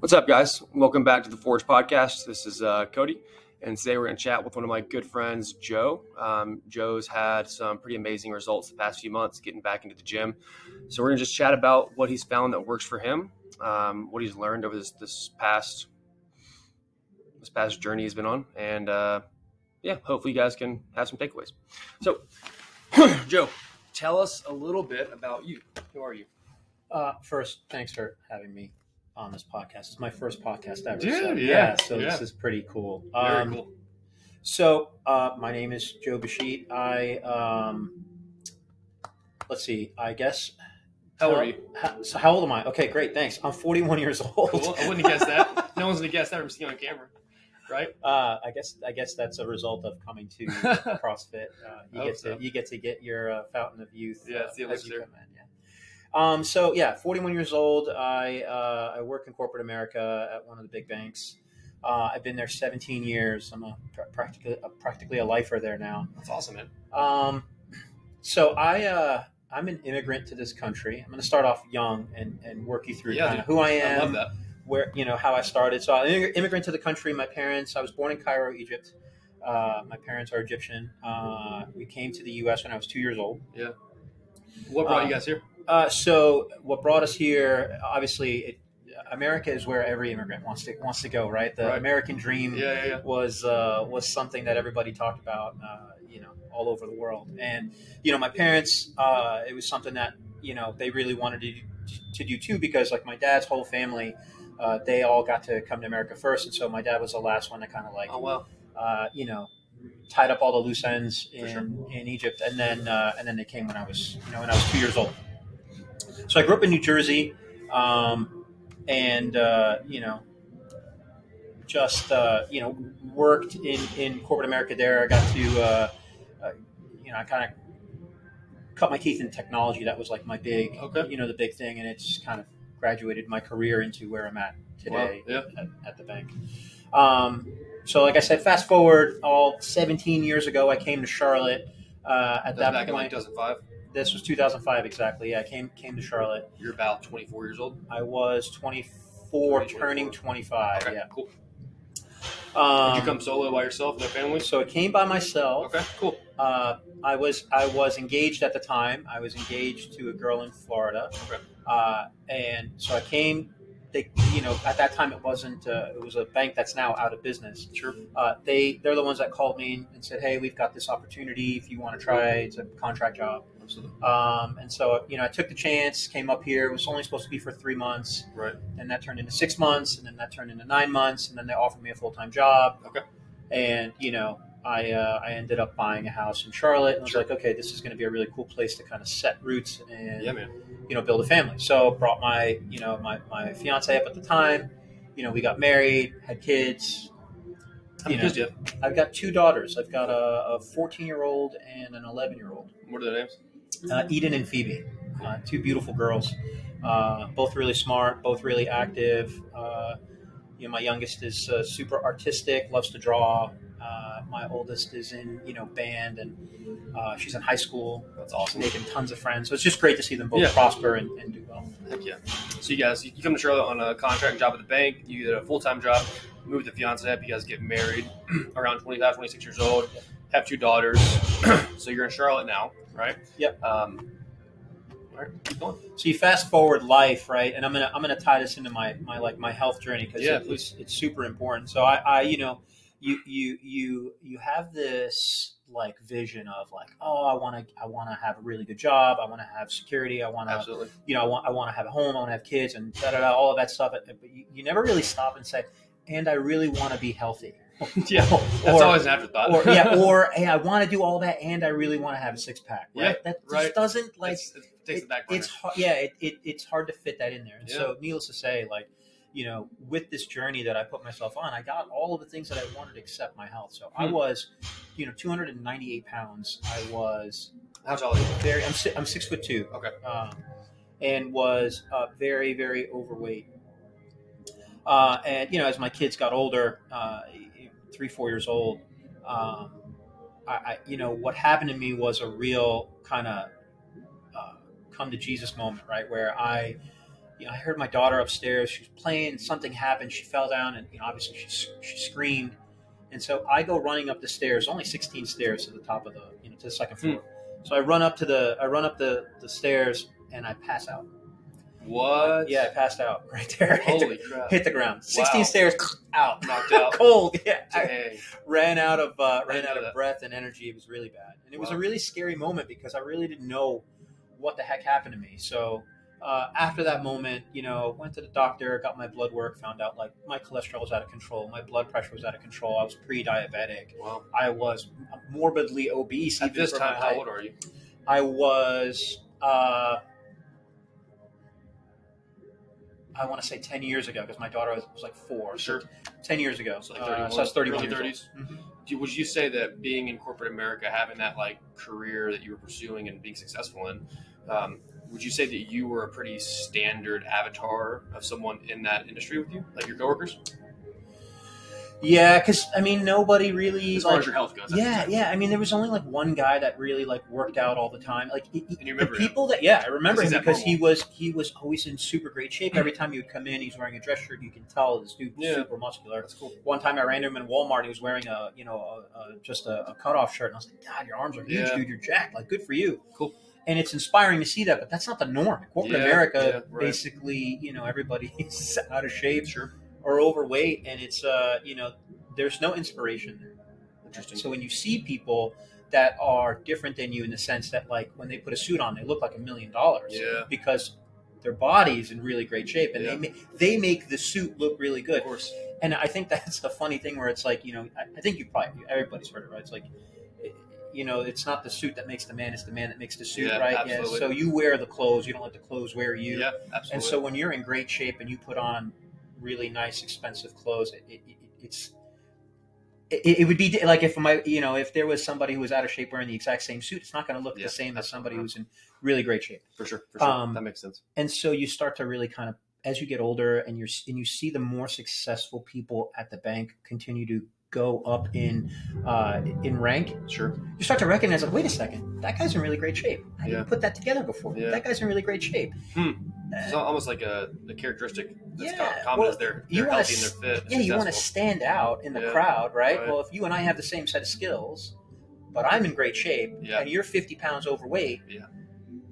What's up, guys? Welcome back to the Forge Podcast. This is uh, Cody, and today we're going to chat with one of my good friends, Joe. Um, Joe's had some pretty amazing results the past few months getting back into the gym. So we're going to just chat about what he's found that works for him, um, what he's learned over this this past this past journey he's been on, and uh, yeah, hopefully you guys can have some takeaways. So, Joe, tell us a little bit about you. Who are you? Uh, first, thanks for having me on this podcast. It's my first podcast ever. Dude, so, yeah, so yeah. this is pretty cool. Very Um, cool. So, uh, my name is Joe Bashit. I, um, let's see, I guess. How old are you? How, so, how old am I? Okay, great, thanks. I'm 41 years old. Cool. I wouldn't guessed that. No one's gonna guess that from seeing on camera, right? Uh, I guess I guess that's a result of coming to CrossFit. Uh, you get so. to you get to get your uh, fountain of youth. Yeah, uh, it's the as you elixir. come in, yeah. Um, so yeah, 41 years old. I uh, I work in corporate America at one of the big banks. Uh, I've been there 17 years. I'm a pr- practically a, practically a lifer there now. That's awesome, man. Um, so I uh, I'm an immigrant to this country. I'm going to start off young and, and work you through Yeah, kind of who I am I where you know how I started. So I'm an immigrant to the country. My parents. I was born in Cairo, Egypt. Uh, my parents are Egyptian. Uh, we came to the U.S. when I was two years old. Yeah. What brought you guys here? Uh, so what brought us here? Obviously, it, America is where every immigrant wants to wants to go. Right, the Right. American dream Yeah, yeah, yeah. was uh, was something that everybody talked about. Uh, you know, all over the world. And you know, my parents. Uh, it was something that you know they really wanted to to do too because like my dad's whole family. Uh, they all got to come to America first, and so my dad was the last one to kind of like, Oh well. uh, you know, tied up all the loose ends in, sure. in Egypt, and then uh, and then they came when I was you know when I was two years old. So I grew up in New Jersey, um, and uh, you know, just uh, you know worked in in corporate America. There, I got to uh, uh, you know I kind of cut my teeth in technology. That was like my big Okay. you know the big thing, and it's kind of graduated my career into where I'm at today Wow, at, at the bank. Um, so, like I said, fast forward all 17 years ago, I came to Charlotte. Uh, at that back in point, 2005. This was 2005 exactly. Yeah, I came came to Charlotte. You're about 24 years old. I was 24, 24. turning 25. Okay, Yeah. cool. Um, Did you come solo by yourself, no family? So I came by myself. Okay, cool. Uh, I was I was engaged at the time. I was engaged to a girl in Florida, Okay. uh, and so I came. They, you know, at that time it wasn't. Uh, it was a bank that's now out of business. Sure. Uh, they they're the ones that called me and said, "Hey, we've got this opportunity. If you want to try, it's a contract job." Absolutely. Um, and so you know, I took the chance. Came up here. It was only supposed to be for three months. Right. Then that turned into six months, and then that turned into nine months, and then they offered me a full time job. Okay. And you know, I uh, I ended up buying a house in Charlotte. And I was Sure. like, okay, this is going to be a really cool place to kind of set roots and Yeah, man. you know build a family. So brought my you know my my fiance up at the time. You know, we got married, had kids. How many You kids do you have? I've got two daughters. I've got a, a 14 year old and an 11 year old. What are their names? Uh, Eden and Phoebe, uh, two beautiful girls, uh, both really smart, both really active. Uh, you know, my youngest is uh, super artistic, loves to draw. Uh, my oldest is in you know band, and uh, she's in high school. That's awesome. making tons of friends. So it's just great to see them both Yeah. prosper and, and do well. Heck yeah. So you guys, you come to Charlotte on a contract job at the bank. You get a full time job. Move the fiance up. You guys get married around 25, 26 years old. Have two daughters. so you're in Charlotte now, right? Yep. Um, keep going. So you fast forward life, right? And I'm gonna I'm gonna tie this into my my like my health journey because Yeah, it, it's it's super important. So I, I you know you you you you have this like vision of like oh I want to I want to have a really good job I want to have security I want to Absolutely. you know I want I want to have a home I want to have kids and da da da all of that stuff but you, you never really stop and say and I really want to be healthy Yeah. That's or, always an afterthought. or yeah or hey I want to do all that and I really want to have a six pack right Yeah, that just right. doesn't like It's- it takes it- back it's hard, yeah, it, it, it's hard to fit that in there. And Yeah. so, needless to say, like you know, with this journey that I put myself on, I got all of the things that I wanted except my health. So I Hmm. was, you know, 298 pounds. I was How tall are you? very. I'm si- I'm six foot two. Okay. Um, and was uh, very very overweight. Uh, and you know, as my kids got older, uh, three four years old, um, I, I you know what happened to me was a real kind of uh, come to Jesus moment, right? Where I, you know, I heard my daughter upstairs. She was playing. Something happened. She fell down, and you know, obviously she she screamed. And so I go running up the stairs, only 16 stairs to the top of the, you know, to the second floor. So I run up to the, I run up the, the stairs and I pass out. What? Yeah, I passed out right there. hit, Holy the, crap! hit the ground. 16 Wow. stairs, out. Knocked out. Cold. Yeah. I ran out of, uh, ran out of that. breath and energy. It was really bad. And it was a really scary moment because I really didn't know what the heck happened to me. So, uh, after that moment, you know, went to the doctor, got my blood work, found out like my cholesterol was out of control, my blood pressure was out of control. I was pre-diabetic. Well, I was morbidly obese. at this time, how old are you? I was, uh, I want to say 10 years ago because my daughter was, was like four. Sure. So 10 years ago. So like Uh, 31, so I was 31 early years 30s. old. Mhm. Would you say that being in corporate America, having that like career that you were pursuing and being successful in, um, would you say that you were a pretty standard avatar of someone in that industry with you, like your coworkers, Yeah, because I mean, nobody really. as far like- as your health goes? Yeah, yeah. I mean, there was only like one guy that really like worked out all the time. Like, he- And you the remember him? people that yeah, I remember him Because he was he was always in super great shape. Every time he would come in, he's wearing a dress shirt. You can tell this dude Yeah. super muscular. That's cool. One time I ran into him in Walmart. He was wearing a you know a, a, just a, a cutoff shirt, and I was like, God, your arms are huge, Yeah. dude. You're jacked. Like, good for you. Cool. And it's inspiring to see that, but that's not the norm. In corporate Yeah, America, yeah, right. basically, you know, everybody's out of shape Sure. Or overweight, and it's uh, you know, there's no inspiration there. Interesting. So when you see people that are different than you in the sense that, like, when they put a suit on, they look like a million dollars Yeah. because their body is in really great shape, and Yeah. they ma- they make the suit look really good Of course. and I think that's the funny thing where it's like you know I, I think you probably everybody's heard it right. It's like eh, you know it's not the suit that makes the man; it's the man that makes the suit, Yeah, right? absolutely. Yeah. So you wear the clothes; you don't let the clothes wear you. Yeah, absolutely. And so when you're in great shape and you put on really nice, expensive clothes, it, it, it, it's it, it would be like if my you know if there was somebody who was out of shape wearing the exact same suit, it's not going to look Yeah, the same as somebody who's in really great shape. For sure, for sure, um, that makes sense. and so you start to really kind of as you get older and you're and you see the more successful people at the bank continue to go up in uh, in rank Sure. you start to recognize like wait a second that guy's in really great shape i Yeah. didn't put that together before Yeah. that guy's in really great shape It's al- almost like a, a characteristic that's Yeah, common well, as they're, you they're wanna healthy and s- they're fit. and yeah you want to stand out in the Yeah. crowd right? Right. well if you and i have the same set of skills but i'm in great shape Yeah. and you're 50 pounds overweight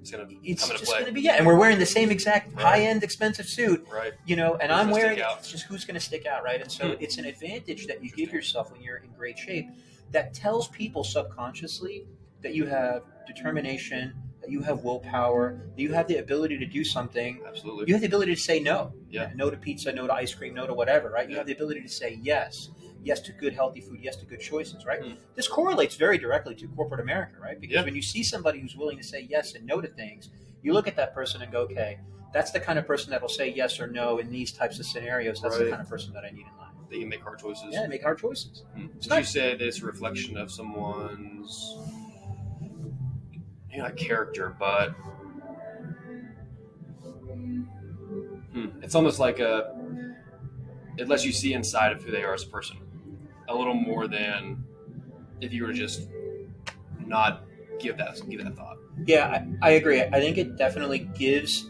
It's gonna it's come into just going to be yeah and we're wearing the same exact Right. high-end expensive suit right. you know, and Who's I'm wearing it. It's just who's going to stick out, right? And so Hmm. it's an advantage that you give yourself when you're in great shape that tells people subconsciously that you have determination, that you have willpower, that you have the ability to do something. Absolutely. You have the ability to say no. Yeah. No to pizza, no to ice cream, no to whatever, right? You Yeah. have the ability to say yes. Yes to good, healthy food. Yes to good choices, right? Hmm. This correlates very directly to corporate America, right? Because Yeah. when you see somebody who's willing to say yes and no to things, you look at that person and go, okay, that's the kind of person that will say yes or no in these types of scenarios. That's the kind of person that I need in life. They can make hard choices. Yeah, make hard choices. It's Did you say it's a reflection of someone's maybe not character, but hmm, it's almost like a it lets you see inside of who they are as a person a little more than if you were just not give that give that thought. Yeah, I, I agree. I think it definitely gives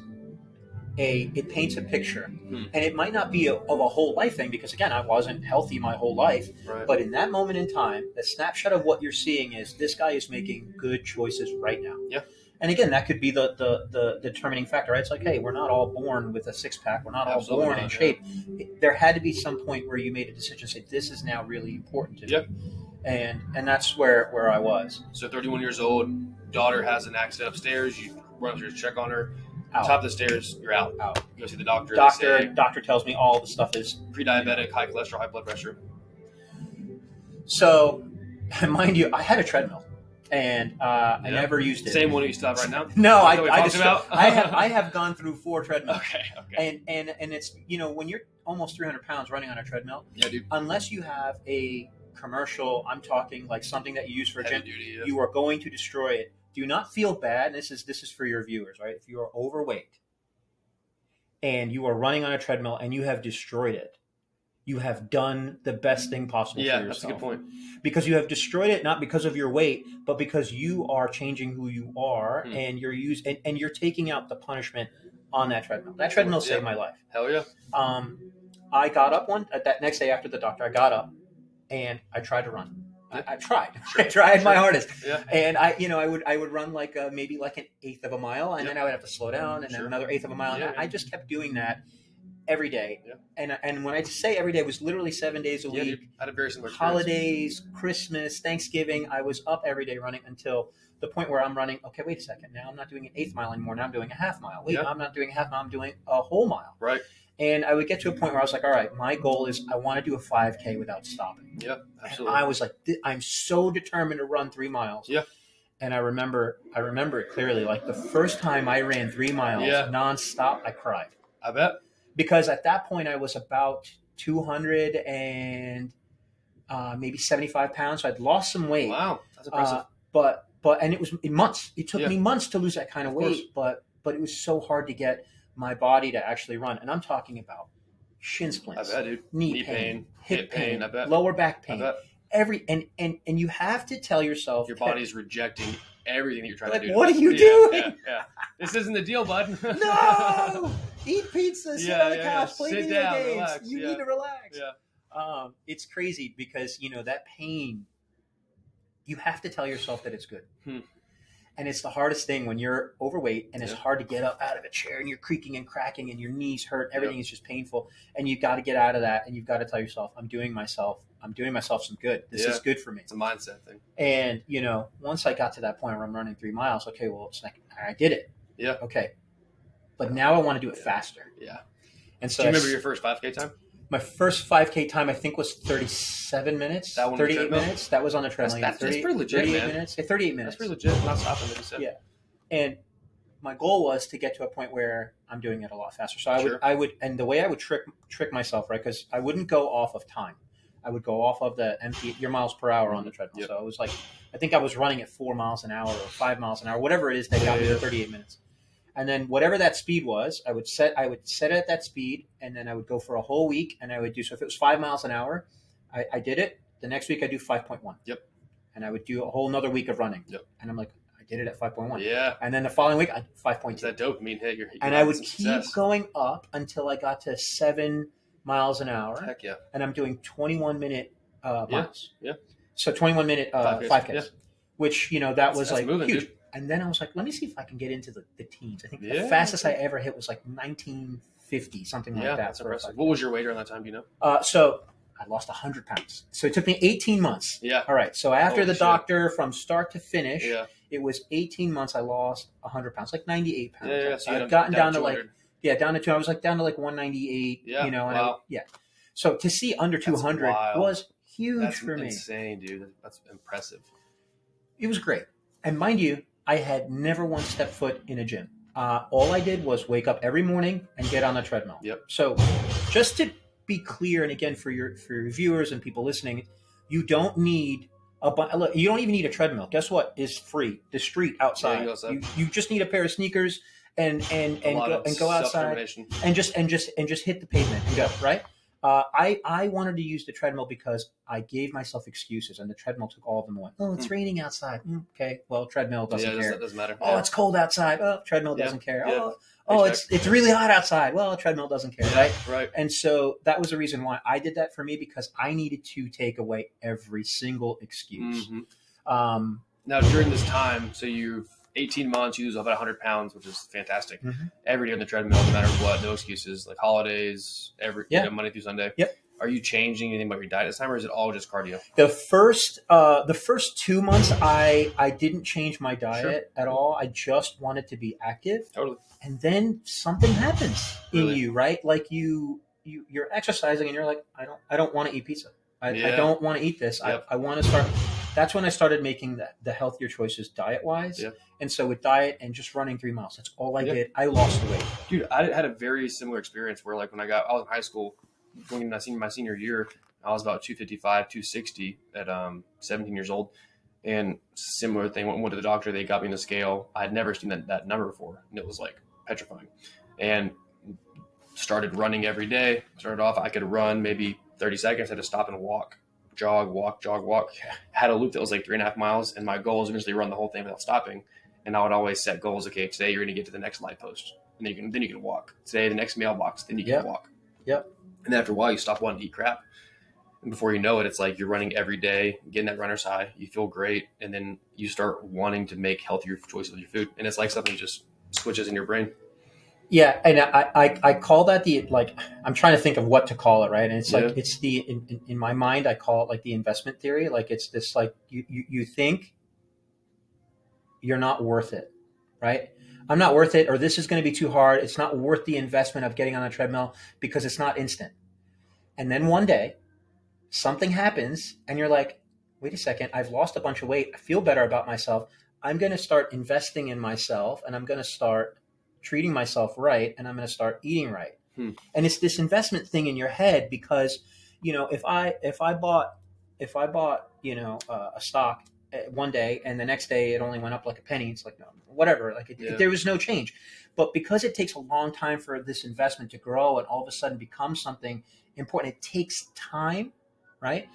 a it paints a picture, Hmm. and it might not be a, of a whole life thing because again, I wasn't healthy my whole life. Right. But in that moment in time, the snapshot of what you're seeing is this guy is making good choices right now. Yeah. And again, that could be the, the, the determining factor. Right? It's like, hey, we're not all born with a six pack. We're not all born not, in yeah. shape. It- there had to be some point where you made a decision, say, this is now really important to me. Yeah. And and that's where where I was. So 31 years old, daughter has an accident upstairs. You run upstairs, check on her. Out. Top of the stairs, you're out. Out. You go see the doctor. Doctor say doctor tells me all the stuff is pre-diabetic, high cholesterol, high blood pressure. so. Mind you, I had a treadmill, and uh, I never used it. Same one you still have right now. No, I, I just about? I have I have gone through four treadmills. Okay. Okay. and and and it's you know when you're almost 300 pounds running on a treadmill Yeah, dude. unless you have a commercial i'm talking like something that you use for a Heavy gym duty. Yeah. you are going to destroy it do not feel bad this is this is for your viewers right if you are overweight and you are running on a treadmill and you have destroyed it you have done the best thing possible yeah, for that's a good point. because you have destroyed it not because of your weight but because you are changing who you are Hmm. and you're use and, and you're taking out the punishment on that treadmill. That treadmill saved my life. Hell yeah. Um, I got up one uh, that next day after the doctor. I got up and I tried to run. I, I tried. Sure. I tried my hardest. Yeah. And I, you know, I would I would run like uh maybe like an eighth of a mile, and Yep. then I would have to slow down, and Sure. then another eighth of a mile. Yeah, and I, yeah. I just kept doing that every day. Yeah. And and when I say every day, it was literally seven days a week. I had a very similar experience. Holidays, Christmas, Thanksgiving, I was up every day running until the point where I'm running. Okay, wait a second. Now I'm not doing an eighth mile anymore. Now I'm doing a half mile. Wait, Yeah. I'm not doing a half mile. I'm doing a whole mile. Right. And I would get to a point where I was like, all right, my goal is I want to do a 5K without stopping. Yeah, And absolutely. I was like, I'm so determined to run three miles. Yeah. And I remember, I remember it clearly. Like the first time I ran three miles Yeah. nonstop, I cried I bet. because at that point I was about 200 and uh, maybe 75 pounds. So I'd lost some weight. Wow, that's impressive. Uh, but but and it was in months. It took Yeah. me months to lose that kind of, Of course. weight. But but it was so hard to get my body to actually run. And I'm talking about shin I splints, bet, knee, Knee pain, pain, hip hip pain, pain, I bet. lower back pain, every and and and you have to tell yourself your body's rejecting everything that you're trying Like, to do. what are you Yeah, doing? Yeah, yeah. This isn't the deal, bud. no eat pizza, sit on the yeah, couch, play Sit video down, games. relax, you need to relax. yeah, um, it's crazy because you know that pain you have to tell yourself that it's good Hmm. And it's the hardest thing when you're overweight and it's Yeah. hard to get up out of a chair and you're creaking and cracking and your knees hurt everything is just painful and you've got to get out of that and you've got to tell yourself i'm doing myself i'm doing myself some good this Yeah. is good for me it's a mindset thing. and you know once i got to that point where i'm running three miles okay well it's like i did it Yeah. okay but now i want to do it Yeah. faster Yeah. and so Do you remember your first 5K time? My first 5K time, I think, was 37 minutes. That one 38 treadmill? minutes. That was on the treadmill. that's- that's 30 pretty legit, 38 man. minutes. Yeah, 38 minutes. That's pretty legit. Not stopping, like said. Yeah. And my goal was to get to a point where I'm doing it a lot faster. So I Sure. would, I would, and the way I would trick trick myself, right? Because I wouldn't go off of time. I would go off of the empty your miles per hour on the treadmill. Yep. So it was like, I think I was running at four miles an hour or five miles an hour, whatever it is that got Yeah, me yeah. to 38 minutes. And then whatever that speed was, I would set I would set it at that speed, and then I would go for a whole week, and I would do so. If it was five miles an hour, I, I did it. The next week I do five point one. Yep. And I would do a whole another week of running. Yep. And I'm like, I did it at five point one. Yeah. And then the following week, I five point two. that dopamine hit. You're, you're And I would keep success. going up until I got to seven miles an hour, Heck yeah. and I'm doing 21 minute uh, Yeah, miles. yeah. So 21 minute uh, 5Ks, 5Ks, yeah. which you know that was That's like moving, huge. dude. And then I was like, let me see if I can get into the, the teens. I think the fastest I ever hit was like 1950, something Yeah, like that. that's impressive. 5K. What was your weight around that time? Do you know? Uh, so I lost 100 pounds. So it took me 18 months. Yeah. All right. So after Holy the shit. doctor, from start to finish, Yeah. it was 18 months. I lost 100 pounds, like 98 pounds. yeah. So I've gotten down to like yeah, down to two. I was like down to like 198. Yeah, You know, and I, yeah. So to see under 200 wild. was huge That's for me. insane, dude. That's impressive. It was great. And mind you, I had never once stepped foot in a gym. Uh, all I did was wake up every morning and get on the treadmill. Yep. So just to be clear, and again for your for your viewers and people listening, you don't need a bu- look. You don't even need a treadmill. Guess what is free? The street outside. you go, you, you just need a pair of sneakers and and and go, and go outside and just and just and just hit the pavement and go right. Uh, I I wanted to use the treadmill because I gave myself excuses, and the treadmill took all of them away. Oh, it's raining outside. Mm, okay, well, treadmill doesn't yeah, care. That doesn't matter. Oh, yeah. it's cold outside. Oh, treadmill Yeah, doesn't care. yeah. Oh, oh, it's it's really hot outside. Well, treadmill doesn't care, right? right. And so that was the reason why I did that for me because I needed to take away every single excuse. Mhm. Um, Now, during this time, so you've 18 months, you lose about 100 pounds, which is fantastic. Mhm. Every day on the treadmill, no matter what, no excuses. Like holidays, every Yeah. you know, Monday through Sunday. Yep. Are you changing anything about your diet this time, or is it all just cardio? the first uh, the first two months, I I didn't change my diet at all. I just wanted to be active. Totally. and then something happens in Really? you right like you you you're exercising and you're like i don't i don't want to eat pizza i, I don't want to eat this Yep. i, I want to start that's when i started making the, the healthier choices diet wise Yep. and so with diet and just running three miles that's all i Yep. did i lost the weight Dude, I had a very similar experience where, like, when I got, I was in high school, going into my senior, my senior year, I was about 255, 260 at um, 17 years old. And similar thing, went, went to the doctor, they got me on the scale. I had never seen that, that number before, and it was like petrifying. And started running every day. Started off, I could run maybe 30 seconds, I had to stop and walk, jog, walk, jog, walk. Had a loop that was like three and a half miles, and my goal was eventually run the whole thing without stopping. And I would always set goals. Okay, today you're going to get to the next light post. and then you can then you can walk. Today, the next mailbox, then you can Yep. walk. Yep. And then after a while, you stop wanting to eat crap, and before you know it, it's like you're running every day, getting that runner's high. You feel great, and then you start wanting to make healthier choices with your food, and it's like something just switches in your brain. Yeah, and I, I, I call that the like I'm trying to think of what to call it, right? And it's like Yeah. it's the in, in, in my mind I call it like the investment theory. Like it's this like you, you you think you're not worth it, right? I'm not worth it, or this is going to be too hard. It's not worth the investment of getting on a treadmill because it's not instant. And then one day, something happens, and you're like, wait a second, I've lost a bunch of weight. I feel better about myself. I'm going to start investing in myself, and I'm going to start treating myself right, and I'm going to start eating right. Hmm. And it's this investment thing in your head because, you know, if I if I bought if I bought you know uh, a stock uh, one day and the next day it only went up like a penny, it's like no, whatever. Like it, Yeah. there was no change. But because it takes a long time for this investment to grow and all of a sudden become something important, it takes time, right?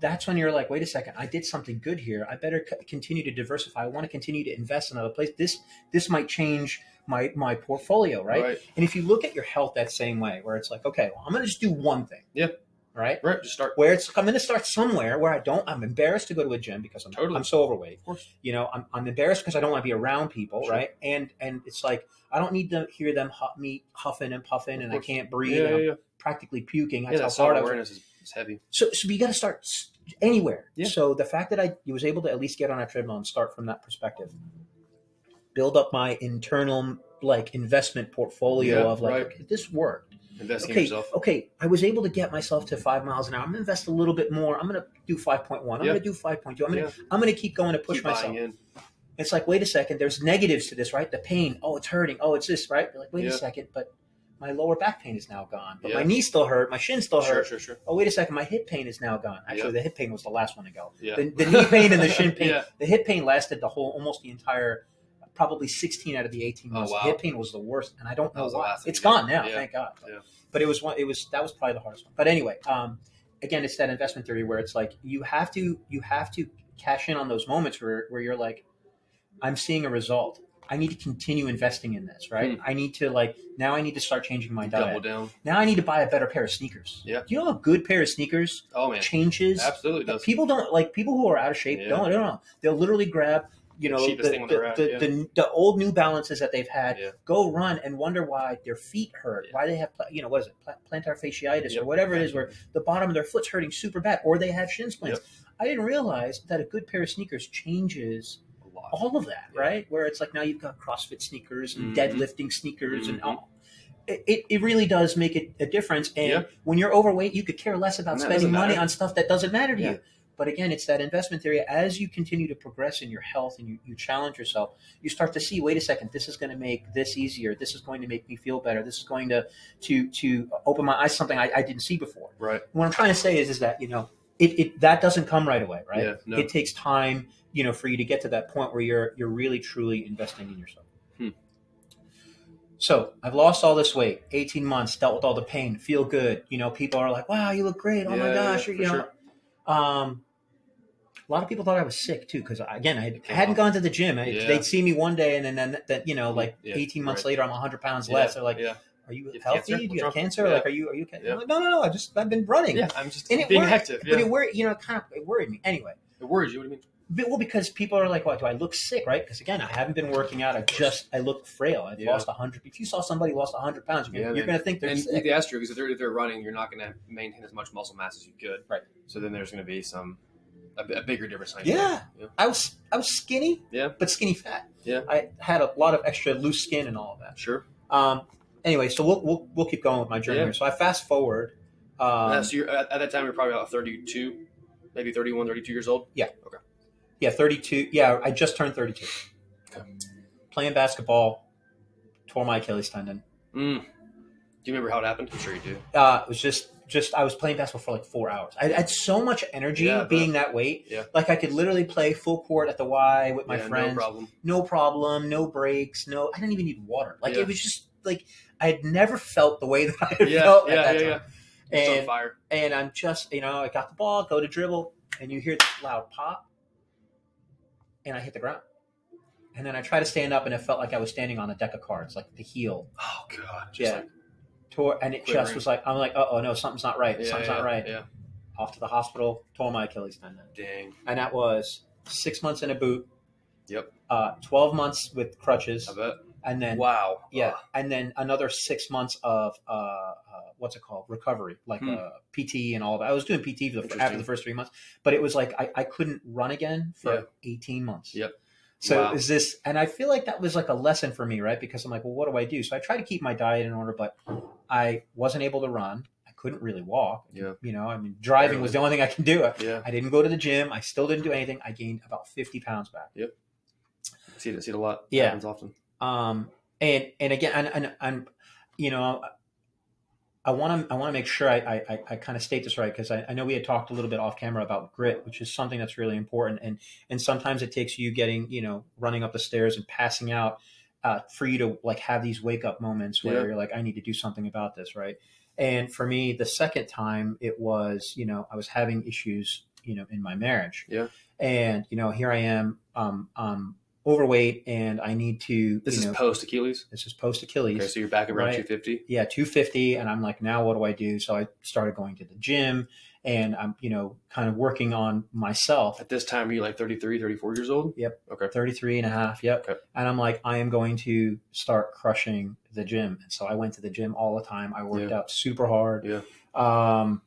That's when you're like, wait a second, I did something good here. I better c- continue to diversify. I want to continue to invest in other places. This this might change my my portfolio, right? And if you look at your health that same way, where it's like, okay, well, I'm going to just do one thing, Yeah. right? Right. Just start. Where it's I'm going to start somewhere where I don't. I'm embarrassed to go to a gym because I'm Totally. I'm so overweight. Of course. You know, I'm, I'm embarrassed because I don't want to be around people, Sure. right? And and it's like I don't need to hear them hu- me huffing and puffing, and I can't breathe. yeah, and I'm yeah. practically puking. Yeah, That's that how hard self I was. awareness is, is heavy. So, so you got to start anywhere. Yeah. So the fact that I was able to at least get on a treadmill and start from that perspective, build up my internal like investment portfolio Yeah, of like right. okay, this worked. Investing in Okay, yourself. okay, I was able to get myself to five miles an hour. I'm gonna invest a little bit more. I'm gonna do five point one. I'm gonna do five point two. I'm gonna Yeah. I'm gonna keep going to push Keep myself. in. It's like wait a second. There's negatives to this, right? The pain. Oh, it's hurting. Oh, it's this, right? You're like wait Yeah. a second, but my lower back pain is now gone. But Yeah. my knee still hurt. My shin still Sure, hurt. sure, sure. Oh, wait a second. My hip pain is now gone. Actually, the hip pain was the last one to go. Yeah. The, the knee pain and the shin pain. Yeah. The hip pain lasted the whole, almost the entire, probably 16 out of the 18 Oh, months. wow. The hip pain was the worst, and I don't know why. It's gone now, Yeah. thank God. Yeah. But it was one. It was that was probably the hardest one. But anyway, um, again, it's that investment theory where it's like you have to you have to cash in on those moments where where you're like, I'm seeing a result. I need to continue investing in this, right? Hmm. I need to like now. I need to start changing my Double diet. down. Now I need to buy a better pair of sneakers. Yeah. Do you know a good pair of sneakers Oh man, changes absolutely does. people don't like people who are out of shape Yeah. don't, don't know they'll literally grab you know the, the, the, yeah. the, the old New Balances that they've had Yeah. go run and wonder why their feet hurt Yeah. why they have you know what is it plantar fasciitis or whatever it is where the bottom of their foot's hurting super bad or they have shin splints. I didn't realize that a good pair of sneakers changes all of that right? Where it's like now you've got CrossFit sneakers and Mhm. deadlifting sneakers and Mhm. all. It, it, really does make it a difference and when you're overweight you could care less about And spending money on stuff that doesn't matter to you but again it's that investment theory as you continue to progress in your health and you, you challenge yourself you start to see wait a second this is going to make this easier this is going to make me feel better this is going to to to open my eyes to something I, I didn't see before Right. what i'm trying to say is is that you know it, it that doesn't come right away right Yeah. No. it takes time you know for you to get to that point where you're you're really truly investing in yourself Hmm. so i've lost all this weight 18 months dealt with all the pain feel good you know people are like wow you look great oh my Yeah, gosh yeah, you know um a lot of people thought I was sick too, because again, I hadn't off. gone to the gym. I- Yeah. They'd see me one day, and then, then that you know, like Yeah, 18 months right. later, I'm 100 pounds Yeah, less. They're like, "Are you You healthy? cancer? Do you What's have wrong?" cancer? Like, are you are you okay?" Yeah. I'm like, no, no, no. I just I've been running. yeah. I'm just And it being worried- active. But it worried, you know, kind of it worried me. Anyway, It worries you. What do you mean? Well, because people are like, "What? Do I look sick?" Right? Because again, I haven't been working out. I just I look frail. I've Yeah. lost 100. If you saw somebody lost 100 pounds, you're, Yeah, you're going to think they're And sick. that's true because if they're, if they're running, you're not going to maintain as much muscle mass as you could. Right. So then there's going to be some a, a bigger difference. Yeah. you. I was I was skinny, Yeah. but skinny fat. Yeah. I had a lot of extra loose skin and all of that. Sure. Um, anyway, so we'll, we'll we'll keep going with my journey Yeah. here. So I fast forward. Um, Yeah, so you're, at, at that time, you're probably about 32, maybe 31, 32 years old. yeah, 32. Yeah, I just turned 32. Okay. Playing basketball, tore my Achilles tendon. Mm. Do you remember how it happened? I'm sure you do. Uh, it was just just I was playing basketball for like four hours. I had so much energy Yeah, being that weight. Yeah. Like I could literally play full court at the Y with my yeah, friends. No problem. no problem, no breaks, no. I didn't even need water. Like Yeah. it was just like I had never felt the way that I had Yeah, felt yeah, at that yeah, time. yeah. It's on And fire. and I'm just you know I got the ball, go to dribble, and you hear this loud pop, and I hit the ground. and then I tried to stand up, and it felt like I was standing on a deck of cards, like the heel Oh god. Just Yeah. like, tore, and it just was like I'm like, oh no, something's not right. yeah, something's yeah, not right. Yeah. Off to the hospital, tore my Achilles tendon, Dang. and that was six months in a boot. Yep. Uh, Twelve months with crutches, I bet. And then Wow. yeah, Ugh. and then another six months of uh, uh, what's it called recovery, like Hmm. uh, PT and all that. I was doing PT for the, after the first three months, but it was like I, I couldn't run again for Yeah. eighteen months. Yep. So Wow. is this, and I feel like that was like a lesson for me, right? Because I'm like, well, what do I do? So I tried to keep my diet in order, but I wasn't able to run. I couldn't really walk. Yeah. You know, I mean, driving was the only thing I can do. Yeah. I didn't go to the gym. I still didn't do anything. I gained about 50 pounds back. Yep. See it. See it a lot. Yeah. Happens often. Um, and and again, and, and, and you know, I want to I want to make sure I I, I, I kind of state this right because I, I know we had talked a little bit off camera about grit, which is something that's really important, and and sometimes it takes you getting you know running up the stairs and passing out uh, for you to like have these wake up moments where Yeah. you're like I need to do something about this, right? And for me, the second time it was you know I was having issues you know in my marriage, Yeah. and you know here I am um um overweight and I need to This is know post Achilles. this is post Achilles. Okay, so you're back around Right. 250. Yeah, 250. And I'm like, now what do I do? So I started going to the gym and I'm, you know, kind of working on myself. At this time, are you like 33, 34 years old? Yep. Okay. 33 and a half. Yep. Okay. And I'm like, I am going to start crushing the gym. And so I went to the gym all the time. I worked Yeah. out super hard. Yeah. Um,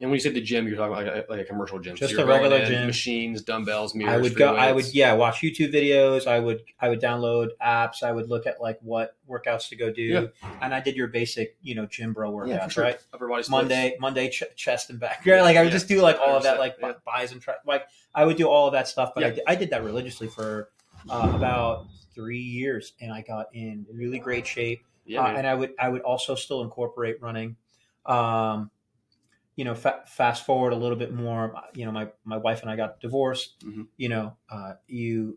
And when you say the gym, you're talking about like a, like a commercial gym. Just you're a regular gym. Machines, dumbbells, mirrors. I would go. I would yeah watch YouTube videos. I would I would download apps. I would look at like what workouts to go do. Yeah. And I did your basic you know gym bro workouts Yeah, sure. right. Upper body splits. Monday, Monday, ch- chest and back. Yeah? Like I would just do like all of that, like yeah. buys and try. Like I would do all of that stuff, but I, did, I did that religiously for uh, about three years, and I got in really great shape. Yeah, uh, and I would I would also still incorporate running. Um, you know, fa- fast forward a little bit more. You know, my my wife and I got divorced. Mhm. You know, uh, you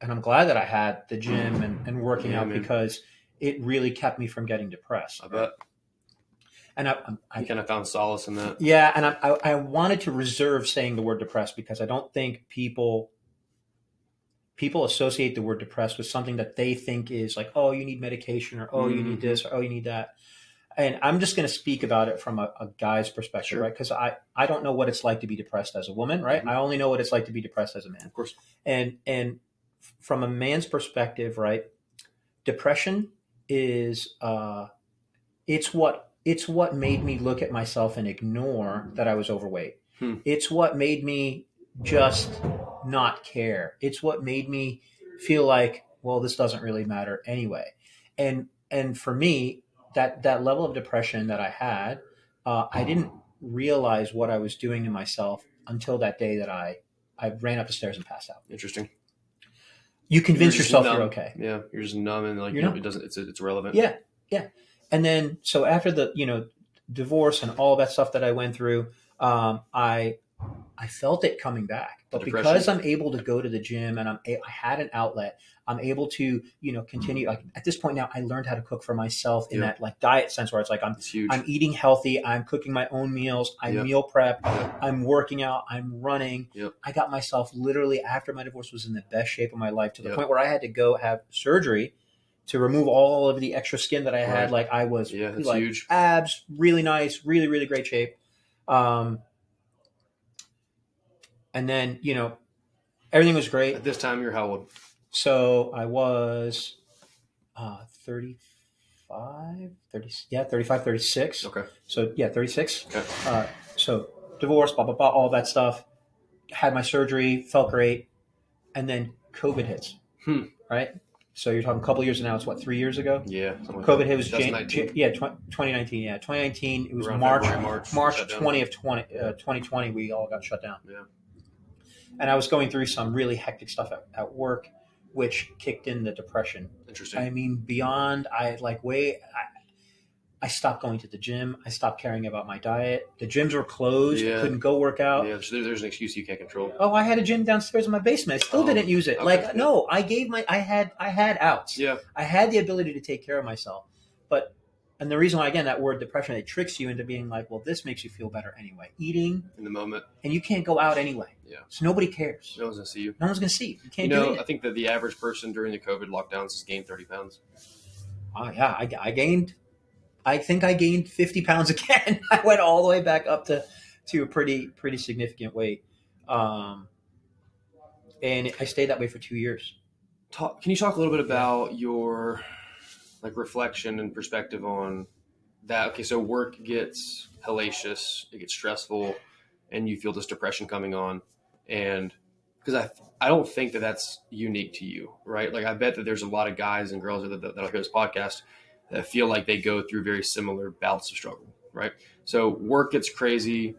and I'm glad that I had the gym and, and working Yeah, out man. because it really kept me from getting depressed. I bet. And I, I I kind of found solace in that. yeah, and I, I, I wanted to reserve saying the word depressed because I don't think people people associate the word depressed with something that they think is like, oh, you need medication, or oh, you need Mhm. this, or oh, you need that. And I'm just going to speak about it from a, a guy's perspective, Sure. right? Because I, I don't know what it's like to be depressed as a woman, right? Mhm. I only know what it's like to be depressed as a man Of course. and and from a man's perspective right depression is uh it's what it's what made me look at myself and ignore that i was overweight Hmm. it's what made me just not care it's what made me feel like well this doesn't really matter anyway and and for me that that level of depression that i had uh, i didn't realize what i was doing to myself until that day that i i ran up the stairs and passed out Interesting. you convince You're yourself numb. you're okay. Yeah, you're just numb and like you know, it doesn't. It's it's irrelevant. Yeah, yeah. And then so after the you know divorce and all that stuff that I went through, um, I I felt it coming back. But because. I'm able to go to the gym and I'm a- I had an outlet, I'm able to you know continue. Like at this point now, I learned how to cook for myself in Yeah. that like diet sense where it's like I'm. I'm eating healthy. I'm cooking my own meals. I Yep. meal prep. Yep. I'm working out. I'm running. Yep. I got myself literally after my divorce was in the best shape of my life to the Yep. point where I had to go have surgery to remove all of the extra skin that I had. Right. Like I was Yeah, like huge. abs, really nice, really really great shape. Um, and then you know everything was great. At this time, you're how old? So I was uh, 35, 30, yeah, 35, 36. Okay. So yeah, 36. Okay. Uh, so divorce, blah, blah, blah, all that stuff. Had my surgery, felt great. And then COVID hits, Hmm. right? So you're talking a couple years now. It's what, three years ago? Yeah. COVID hit was Jan- 2019. Jan- yeah, tw- 2019. Yeah, 2019. It was Around March, February, March, March 20 of 20, uh, 2020. We all got shut down. Yeah. And I was going through some really hectic stuff at, at work, which kicked in the depression. Interesting. I mean, beyond, I like way, I, I stopped going to the gym. I stopped caring about my diet. The gyms were closed. I Yeah. couldn't go work out. yeah. So there- there's an excuse you can't control. Oh, I had a gym downstairs in my basement. I still Oh, didn't use it. okay. Like, no, I gave my, I had, I had outs. Yeah. I had the ability to take care of myself, but and the reason why again that word depression it tricks you into being like, well, this makes you feel better anyway. Eating in the moment. and you can't go out anyway. Yeah. So nobody cares. No one's gonna see you. No one's gonna see you. You can't you know, I think that the average person during the COVID lockdowns has gained thirty pounds. Oh yeah, I, I gained. I think I gained fifty pounds again. I went all the way back up to to a pretty pretty significant weight, um, and I stayed that way for two years. Talk, can you talk a little bit about your like reflection and perspective on that? Okay, so work gets hellacious, it gets stressful, and you feel this depression coming on, and because I I don't think that that's unique to you, right? Like I bet that there's a lot of guys and girls that that hear this podcast that feel like they go through very similar bouts of struggle, right? So work gets crazy.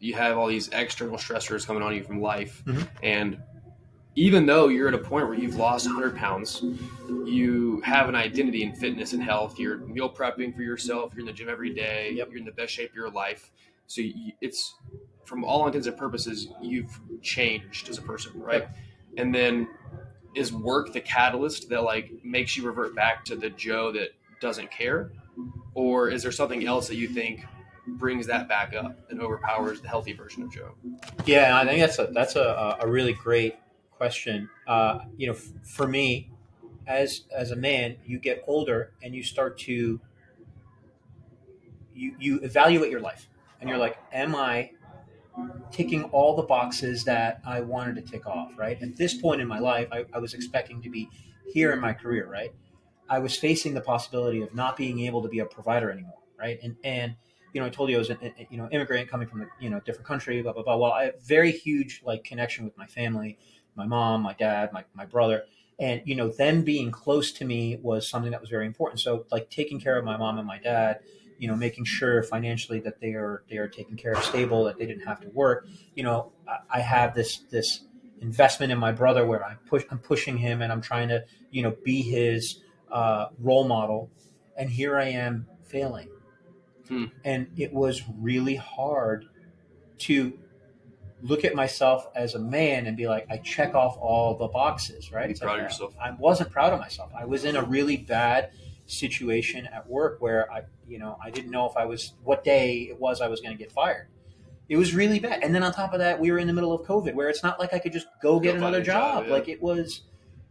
You have all these external stressors coming on you from life, Mhm. and even though you're at a point where you've lost 100 pounds, you have an identity in fitness and health. You're meal prepping for yourself. You're in the gym every day. Yep. You're in the best shape of your life. So you, it's, from all intents and purposes, you've changed as a person, right? Yep. And then is work the catalyst that like makes you revert back to the Joe that doesn't care, or is there something else that you think brings that back up and overpowers the healthy version of Joe? Yeah, I think that's a that's a, a really great question. Uh, you know, f- for me, as as a man, you get older and you start to you you evaluate your life, and you're like, am I ticking all the boxes that I wanted to tick off? Right at this point in my life, I, I was expecting to be here in my career. Right, I was facing the possibility of not being able to be a provider anymore. Right, and and you know, I told you I was, an, you know, immigrant coming from a, you know, different country, blah, blah, blah. Well, I have very huge, like, connection with my family, my mom, my dad, my, my brother. And, you know, them being close to me was something that was very important. So, like, taking care of my mom and my dad, you know, making sure financially that they are, they are taken care of, stable, that they didn't have to work. You know, I, I have this, this investment in my brother where I push, I'm pushing him and I'm trying to, you know, be his uh, role model. And here I am failing and it was really hard to look at myself as a man and be like, I check off all the boxes, right? It's proud like, of yourself. I wasn't proud of myself. I was in a really bad situation at work where I, you know, I didn't know if I was what day it was I was going to get fired. It was really bad. And then on top of that, we were in the middle of COVID, where it's not like I could just go get find another job, job. yeah. Like it was,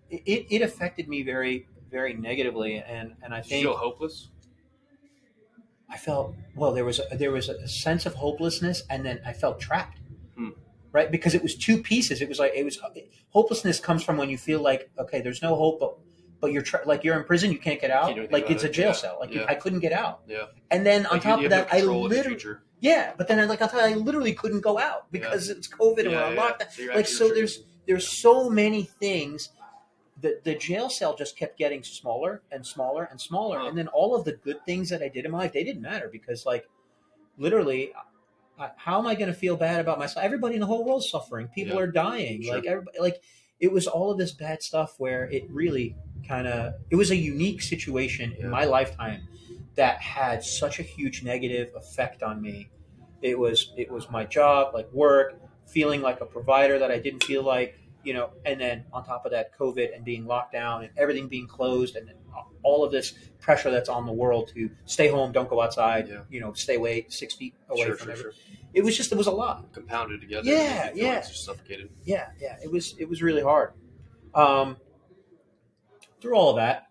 it, it affected me very, very negatively. And and I think feel hopeless? I felt well. There was a, there was a sense of hopelessness, and then I felt trapped. Right? Because it was two pieces. It was like it was hopelessness comes from when you feel like okay, there's no hope, but but you're like you're in prison, you can't get out. Can't like it's a jail Yeah. cell. Like you, Yeah. I couldn't get out. Yeah. And then on Like, top of that, I control of your literally yeah. But then I like tell you, I literally couldn't go out because it's COVID and we're on yeah. lockdown. So Like so, there's there's so many things. The, the jail cell just kept getting smaller and smaller and smaller, Huh. and then all of the good things that I did in my life they didn't matter because like literally I, how am I going to feel bad about myself? Everybody in the whole world's suffering. People Yeah. are dying. Sure. Like everybody, like it was all of this bad stuff where it really kind of it was a unique situation Yeah. in my lifetime that had such a huge negative effect on me. It was it was my job, like work, feeling like a provider that I didn't feel like, you know, and then on top of that, COVID and being locked down and everything being closed, and all of this pressure that's on the world to stay home, don't go outside, Yeah. you know, stay away six feet away Sure, from sure, everything. sure. It was just it was a lot. Compounded together. Yeah, yeah. like suffocated. Yeah, yeah. It was it was really hard. Um, through all of that,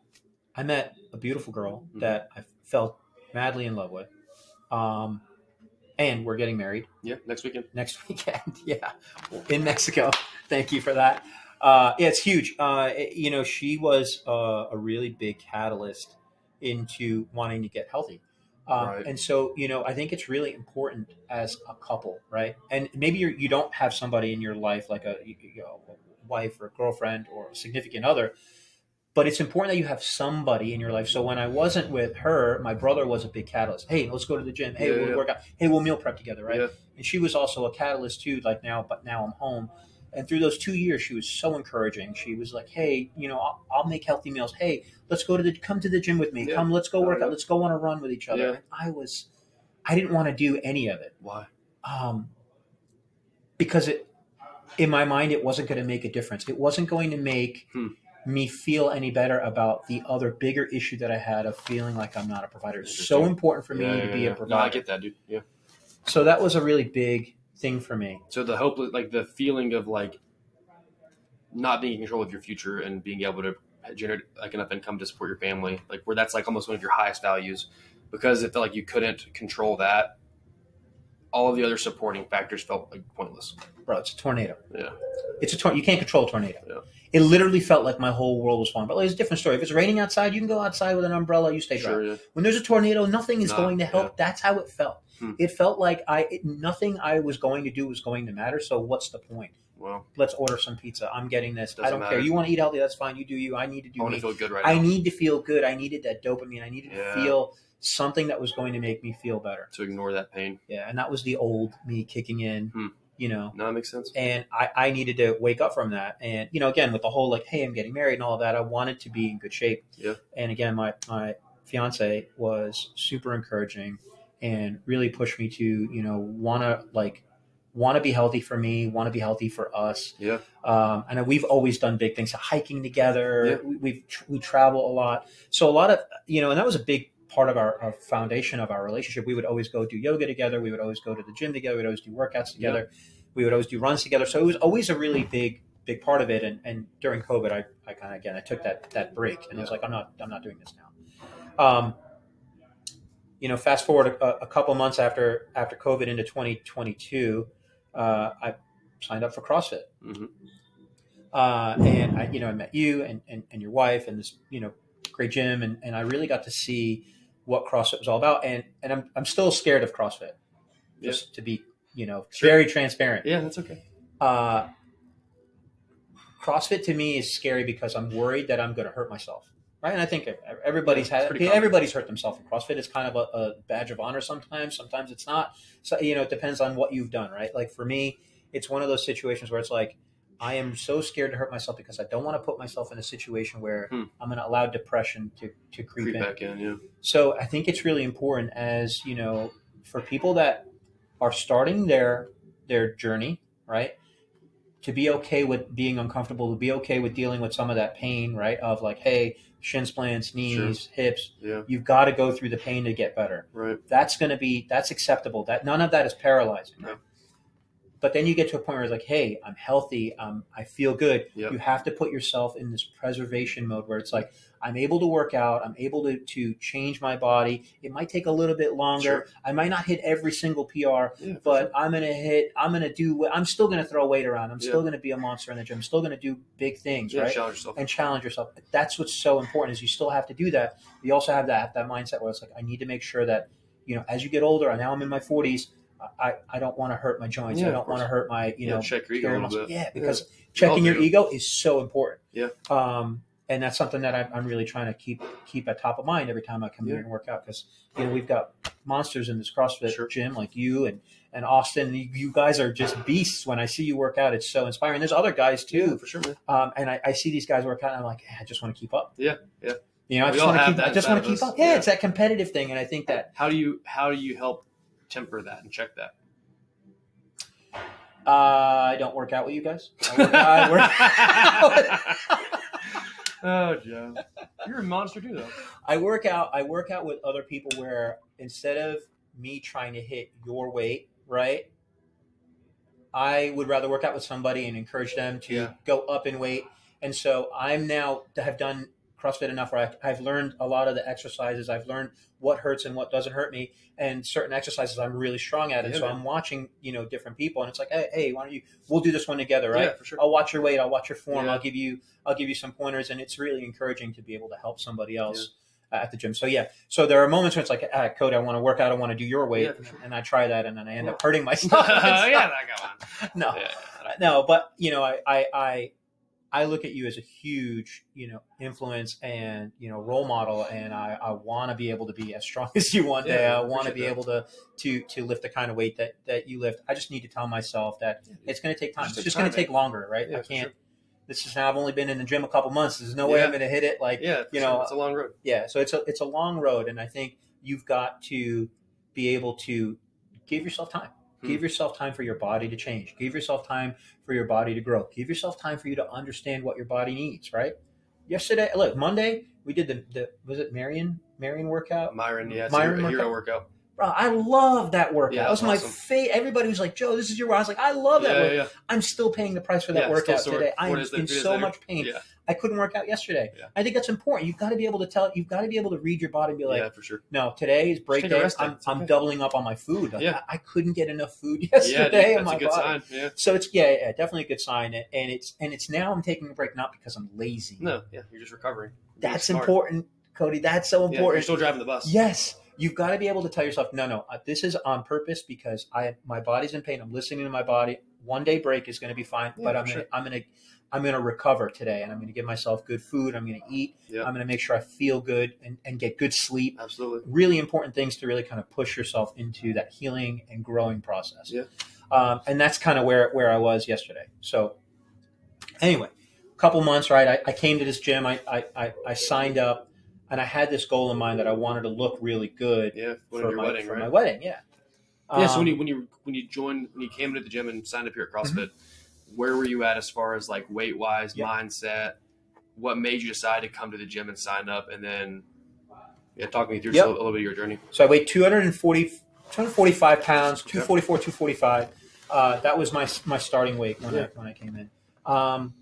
I met a beautiful girl Mhm. that I felt madly in love with. Um, and we're getting married Yeah. Next weekend. next weekend. yeah, in Mexico. Thank you for that. Uh, yeah, it's huge. Uh, it- you know, she was uh, a really big catalyst into wanting to get healthy. Um, Right. And so, you know, I think it's really important as a couple, right? And maybe you're, you don't have somebody in your life like a, you know, a wife or a girlfriend or a significant other, but it's important that you have somebody in your life. So when I wasn't with her, my brother was a big catalyst. Hey, let's go to the gym. Hey, Yeah, we'll yeah. work out. Hey, we'll meal prep together, right? Yeah. and she was also a catalyst too like now but now i'm home and through those two years she was so encouraging she was like hey you know i'll, I'll make healthy meals hey let's go to the come to the gym with me come let's go work out let's go on a run with each other and i was i didn't want to do any of it Why? um, because it in my mind it wasn't going to make a difference it wasn't going to make Hmm. Me feel any better about the other bigger issue that I had of feeling like I'm not a provider. It's so important for me Yeah, to yeah, be yeah. a No, I provider. get that, dude. Yeah. so that was a really big thing for me. So the hope, like the feeling of like not being in control of your future and being able to generate like enough income to support your family, like where that's like almost one of your highest values, because it felt like you couldn't control that. All of the other supporting factors felt like pointless. Bro, it's a tornado. Yeah. It's a tornado. You can't control a tornado. Yeah. It literally felt like my whole world was falling. But like, it's a different story. If it's raining outside, you can go outside with an umbrella. You stay dry. Sure. Yeah. When there's a tornado, nothing is Nah, going to help. yeah. That's how it felt. Hmm. It felt like I it, nothing I was going to do was going to matter. So what's the point? Well, Let's order some pizza. I'm getting this. I don't matter. care. You want to eat healthy? That's fine. You do you. I need to I do want me. to feel good right I now. need to feel good. I needed that dopamine. I needed Yeah. to feel something that was going to make me feel better. to ignore that pain. Yeah, and that was the old me kicking in. Hmm. You know, No, that makes sense. and I, I needed to wake up from that. And you know, again, with the whole like, hey, I'm getting married and all of that, I wanted to be in good shape. Yeah. And again, my my fiance was super encouraging and really pushed me to you know want to like want to be healthy for me, want to be healthy for us. Yeah. Um, and we've always done big things, hiking together. Yeah. We, we've we travel a lot, so a lot of you know, and that was a big part of our, our foundation of our relationship. We would always go do yoga together. We would always go to the gym together. We'd always do workouts together. We would always do runs together. So it was always a really big big part of it. And, and during COVID, I, I kind of again I took that that break and I was like, I'm not I'm not doing this now. Um, you know, fast forward a, a couple months after after COVID into 2022, uh, I signed up for CrossFit. Mhm. Uh, and I, you know, I met you and, and, and your wife and this, you know, great gym. And, and I really got to see what CrossFit was all about. And, and I'm, I'm still scared of CrossFit Yeah. just to be, you know, Sure. very transparent. Yeah, that's okay. Uh, CrossFit to me is scary because I'm worried that I'm going to hurt myself. Right. And I think everybody's Yeah, had, everybody's hurt themselves in CrossFit. It's kind of a, a badge of honor sometimes. Sometimes it's not. So, you know, it depends on what you've done. Right. Like for me, it's one of those situations where it's like, I am so scared to hurt myself because I don't want to put myself in a situation where Hmm. I'm going to allow depression to, to creep, Creep in. back in. Yeah. So I think it's really important as you know for people that are starting their their journey, right? To be okay with being uncomfortable, to be okay with dealing with some of that pain, right? Of like, hey, shin splints, knees, hips. Yeah. You've got to go through the pain to get better. Right. That's going to be that's acceptable. That none of that is paralyzing. No. But then you get to a point where it's like, hey, I'm healthy. Um, I feel good. Yep. You have to put yourself in this preservation mode where it's like, I'm able to work out. I'm able to, to change my body. It might take a little bit longer. Sure. I might not hit every single PR, Yeah. but sure. I'm going to hit, I'm going to do, I'm still going to throw weight around. I'm Yeah. still going to be a monster in the gym. I'm still going to do big things, yeah, right? challenge yourself. and challenge yourself. That's what's so important is you still have to do that. You also have that that mindset where it's like I need to make sure that you know as you get older. and Now I'm in my 40s. I, I don't want to hurt my joints. Yeah, I don't want to hurt my you yeah, know check your ego a little muscle. bit. Yeah, because all checking your ego is so important. Yeah. Um, and that's something that I'm, I'm really trying to keep keep at top of mind every time I come here and work out because you know we've got monsters in this CrossFit Sure. gym like you and and Austin. You, you guys are just beasts. When I see you work out, it's so inspiring. There's other guys too Yeah, for sure, um, and I, I see these guys work out, and I'm like, "Yeah, I just want to keep up. Yeah, yeah. You know, I just want to keep. I just want to keep up. Yeah, Yeah. it's that competitive thing, and I think that How do you how do you help temper that and check that? uh, I don't work out with you guys. I work, I work, oh, Joe, you're a monster too, though. I work out. I work out with other people where instead of me trying to hit your weight, right? I would rather work out with somebody and encourage them to Yeah. go up in weight. And so I'm now have done CrossFit enough where I, I've learned a lot of the exercises. I've learned what hurts and what doesn't hurt me, and certain exercises I'm really strong at. And Yeah, so man. I'm watching, you know, different people, and it's like, hey, hey, why don't you? We'll do this one together, right? Yeah, for sure. I'll watch your weight. I'll watch your form. Yeah. I'll give you. I'll give you some pointers, and it's really encouraging to be able to help somebody else uh, at the gym. So yeah. So there are moments where it's like, ah, Cody, I want to work out. I want to do your weight, sure. and I try that, and then I end up hurting myself. yeah, that guy. no, Yeah, no, but you know, I, I, I, I look at you as a huge, you know, influence and you know role model, and I, I want to be able to be as strong as you one day. Yeah, I want to be that. able to to to lift the kind of weight that that you lift. I just need to tell myself that Yeah, it's going to take time. It's just going to take eh? longer, right? Yeah, I can't. sure. This is now. I've only been in the gym a couple months. There's no way I'm going to hit it. Like yeah, you sure. know, it's a long road. yeah so it's a it's a long road and i think you've got to be able to give yourself time Give yourself time for your body to change give yourself time for your body to grow give yourself time for you to understand what your body needs right yesterday. Look, Monday we did the, the was it Marion Marion workout. Myron, yeah, Myron hero workout? Bro, I love that workout. Yeah, that was awesome. my favorite. Everybody was like, "Joe, this is your." Workout. I was like, "I love that." Yeah, workout. yeah. I'm still paying the price for that workout today. I Four am in so much pain. Yeah, I couldn't work out yesterday. Yeah. I think that's important. You've got to be able to tell. You've got to be able to read your body and be like, yeah, for sure. "No, today is break day. I'm, It's I'm doubling up on my food. Like, Yeah. I, I couldn't get enough food Yeah, yesterday dude, in that's my a good body. sign. Yeah. So it's yeah, yeah, definitely a good sign. And it's and it's now I'm taking a break not because I'm lazy. No, yeah, you're just recovering. You're That's smart. important, Cody. That's so Yeah, you're still driving the bus. Yes, you've got to be able to tell yourself, no, no, uh, this is on purpose because I my body's in pain. I'm listening to my body. One day break is going to be fine, Yeah, but I'm gonna. I'm gonna I'm gonna recover today, and I'm gonna give myself good food. I'm gonna eat. Yeah. I'm gonna make sure I feel good and, and get good sleep. Absolutely. Really important things to really kind of push yourself into that healing and growing process. Yeah. Um, and that's kind of where where I was yesterday. So anyway, a couple months, right? I, I came to this gym. I, I, I, I signed up, and I had this goal in mind that I wanted to look really good Yeah, for, for my, wedding, for right? my wedding. Yeah. Yeah. So Um, when you when you when you joined when you came into the gym and signed up here at CrossFit, where were you at as far as like weight wise, Yeah. mindset? What made you decide to come to the gym and sign up? And then, yeah, talk me through Yep. a, little bit of your journey. So I weighed 240, 245 pounds, 244, 245. Uh, that was my my starting weight when Yeah. I when I came in. Um,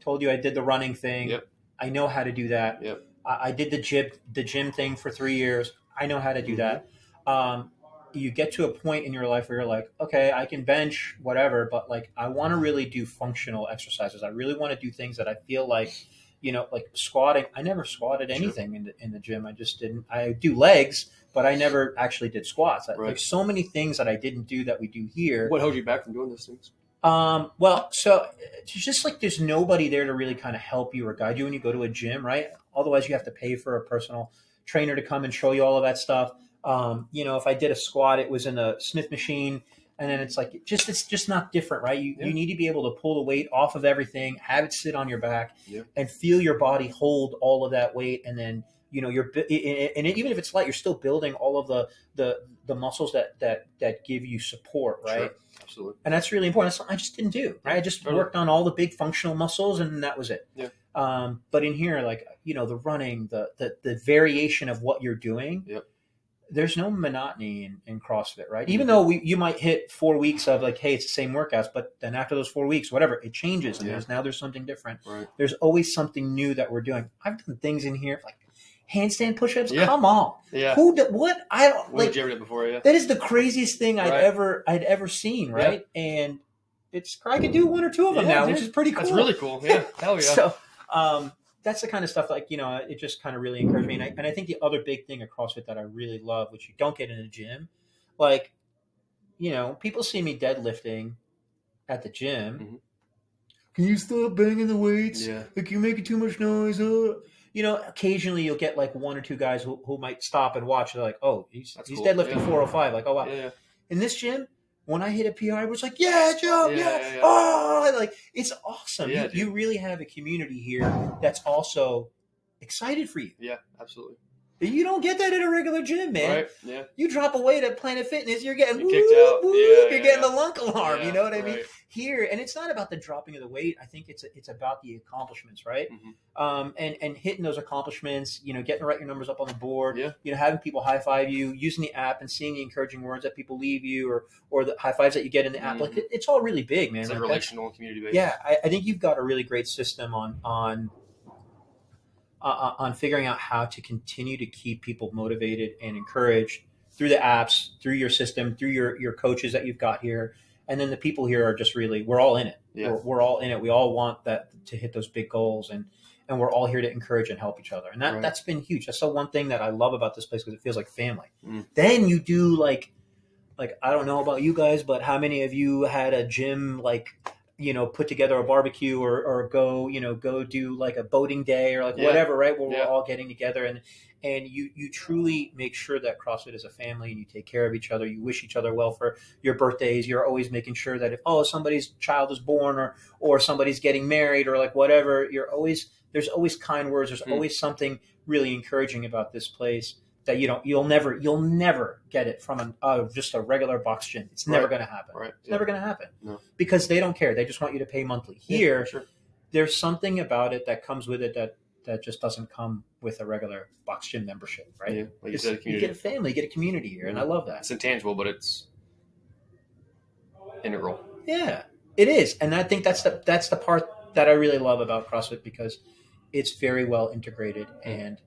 told you I did the running thing. Yep. I know how to do that. Yep. I, I did the gym the gym thing for three years. I know how to do Mhm. that. Um, you get to a point in your life where you're like, okay, I can bench whatever, but like I want to really do functional exercises. I really want to do things that I feel like, you know, like squatting. I never squatted Sure. anything in the, in the gym. I just didn't. I do legs, but I never actually did squats. Right. There's so many things that I didn't do that we do here. What held you back from doing those things? Um, well, so it's just like there's nobody there to really kind of help you or guide you when you go to a gym, right? Otherwise, you have to pay for a personal trainer to come and show you all of that stuff. Um, you know, if I did a squat, it was in a Smith machine, and then it's like just it's just not different, right? You Yeah. you need to be able to pull the weight off of everything, have it sit on your back, Yeah. and feel your body hold all of that weight, and then you know you're and even if it's light, you're still building all of the the the muscles that that that give you support, right? Sure. Absolutely. and that's really important. That's something I just didn't do. Right, I just Totally. worked on all the big functional muscles, and that was it. Yeah. Um, but in here, like you know, the running, the the, the variation of what you're doing. Yep. There's no monotony in, in CrossFit, right? Even though we, you might hit four weeks of like, hey, it's the same workouts, but then after those four weeks, whatever, it changes, and Yeah. there's now there's something different. Right. There's always something new that we're doing. I've done things in here like handstand push-ups. Yeah. Come on, Yeah. who? Do, what? I don't like. did you ever do before? Yeah. That is the craziest thing I'd ever I'd ever seen, right? And it's I could do one or two of them Yeah, now, dude. which is pretty cool. That's really cool. Yeah. Hell yeah. So um, that's the kind of stuff like you know it just kind of really encouraged me, and I, and I think the other big thing at CrossFit that I really love, which you don't get in a gym, like you know people see me deadlifting at the gym. Mhm. Can you stop banging the weights? yeah. Like you're making too much noise. Uh. You know, occasionally you'll get like one or two guys who, who might stop and watch. They're like, "Oh, he's That's he's cool. deadlifting Yeah. 405." Like, "Oh wow." Yeah. in this gym, when I hit a PR, I was like, "Yeah, Joe, Yeah, yeah, yeah, yeah. oh!" Like it's awesome. Yeah, you, you really have a community here that's also excited for you. Yeah. Absolutely. You don't get that in a regular gym, man. Right. Yeah. You drop a weight at Planet Fitness, you're getting You're kicked whoop, out. whoop, Yeah, you're yeah, getting the lunk alarm. You know what I mean? right. Here, and it's not about the dropping of the weight. I think it's it's about the accomplishments, right? Mhm. Um, and and hitting those accomplishments. You know, getting to write your numbers up on the board. Yeah. You know, having people high five you, using the app, and seeing the encouraging words that people leave you, or or the high fives that you get in the app. Like Mhm. it, it's all really big, man. It's like Like, relational community based. yeah, I, I think you've got a really great system on on uh, on figuring out how to continue to keep people motivated and encouraged through the apps, through your system, through your your coaches that you've got here, and then the people here are just really we're all in it. Yeah. We're, we're all in it. We all want that to hit those big goals, and and we're all here to encourage and help each other. And that Right. that's been huge. That's the one thing that I love about this place because it feels like family. Mm. Then you do like like I don't know about you guys, but how many of you had a gym like you know put together a barbecue or, or go you know go do like a boating day or like Yeah. whatever right where Yeah. we're all getting together and and you you truly make sure that CrossFit is a family and you take care of each other. You wish each other well for your birthdays. You're always making sure that if oh somebody's child is born or or somebody's getting married or like whatever, you're always there's always kind words. There's Hmm. always something really encouraging about this place that you don't you'll never you'll never get it from an uh, just a regular box gym. It's never Right. going to happen. Right. It's never going to happen No. because they don't care. They just want you to pay monthly. Here, for sure. there's something about it that comes with it that that just doesn't come with a regular box gym membership, right? Yeah, like you said, you community. get a family, you get a community here, and I love that. It's intangible, but it's integral. Yeah, it is, and I think that's the that's the part that I really love about CrossFit because it's very well integrated and